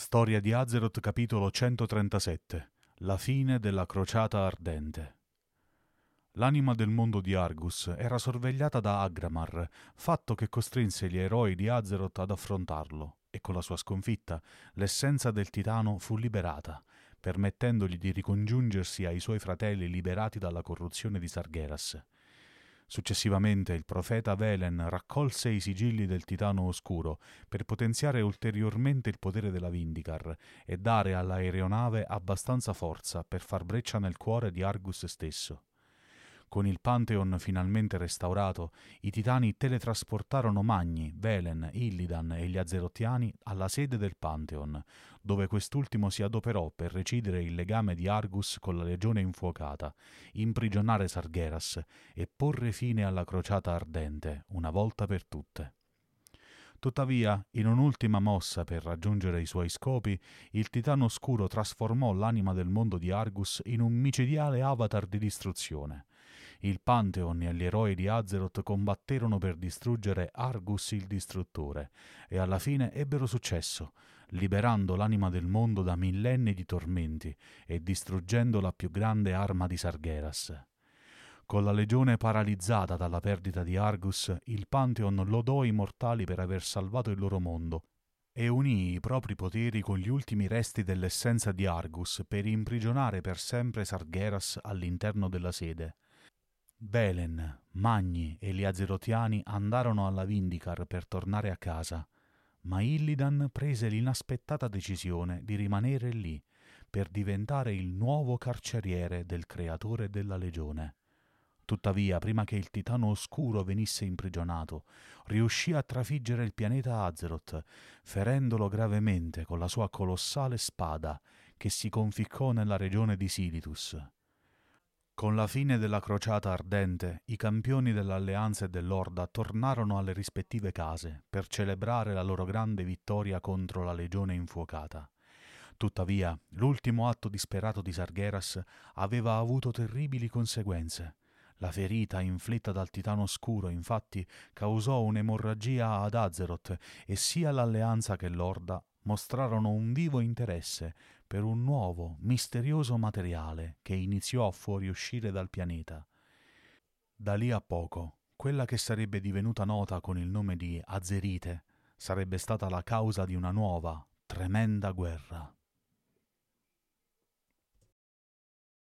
Storia di Azeroth capitolo 137 La fine della crociata ardente L'anima del mondo di Argus era sorvegliata da Agramar, fatto che costrinse gli eroi di Azeroth ad affrontarlo, e con la sua sconfitta l'essenza del titano fu liberata, permettendogli di ricongiungersi ai suoi fratelli liberati dalla corruzione di Sargeras. Successivamente il profeta Velen raccolse i sigilli del Titano Oscuro per potenziare ulteriormente il potere della Vindicar e dare all'aeronave abbastanza forza per far breccia nel cuore di Argus stesso. Con il Pantheon finalmente restaurato, i titani teletrasportarono Magni, Velen, Illidan e gli Azerottiani alla sede del Pantheon, dove quest'ultimo si adoperò per recidere il legame di Argus con la legione infuocata, imprigionare Sargeras e porre fine alla crociata ardente, una volta per tutte. Tuttavia, in un'ultima mossa per raggiungere i suoi scopi, il Titano Oscuro trasformò l'anima del mondo di Argus in un micidiale avatar di distruzione. Il Pantheon e gli eroi di Azeroth combatterono per distruggere Argus il distruttore e alla fine ebbero successo, liberando l'anima del mondo da millenni di tormenti e distruggendo la più grande arma di Sargeras. Con la legione paralizzata dalla perdita di Argus, il Pantheon lodò i mortali per aver salvato il loro mondo e unì i propri poteri con gli ultimi resti dell'essenza di Argus per imprigionare per sempre Sargeras all'interno della sede. Belen, Magni e gli Azerotiani andarono alla Vindicar per tornare a casa, ma Illidan prese l'inaspettata decisione di rimanere lì per diventare il nuovo carceriere del creatore della legione. Tuttavia, prima che il titano oscuro venisse imprigionato, riuscì a trafiggere il pianeta Azeroth, ferendolo gravemente con la sua colossale spada che si conficcò nella regione di Silitus. Con la fine della crociata ardente, i campioni dell'Alleanza e dell'Orda tornarono alle rispettive case per celebrare la loro grande vittoria contro la legione infuocata. Tuttavia, l'ultimo atto disperato di Sargeras aveva avuto terribili conseguenze. La ferita inflitta dal titano oscuro, infatti, causò un'emorragia ad Azeroth e sia l'Alleanza che l'Orda mostrarono un vivo interesse per un nuovo, misterioso materiale che iniziò a fuoriuscire dal pianeta. Da lì a poco, quella che sarebbe divenuta nota con il nome di Azerite sarebbe stata la causa di una nuova, tremenda guerra.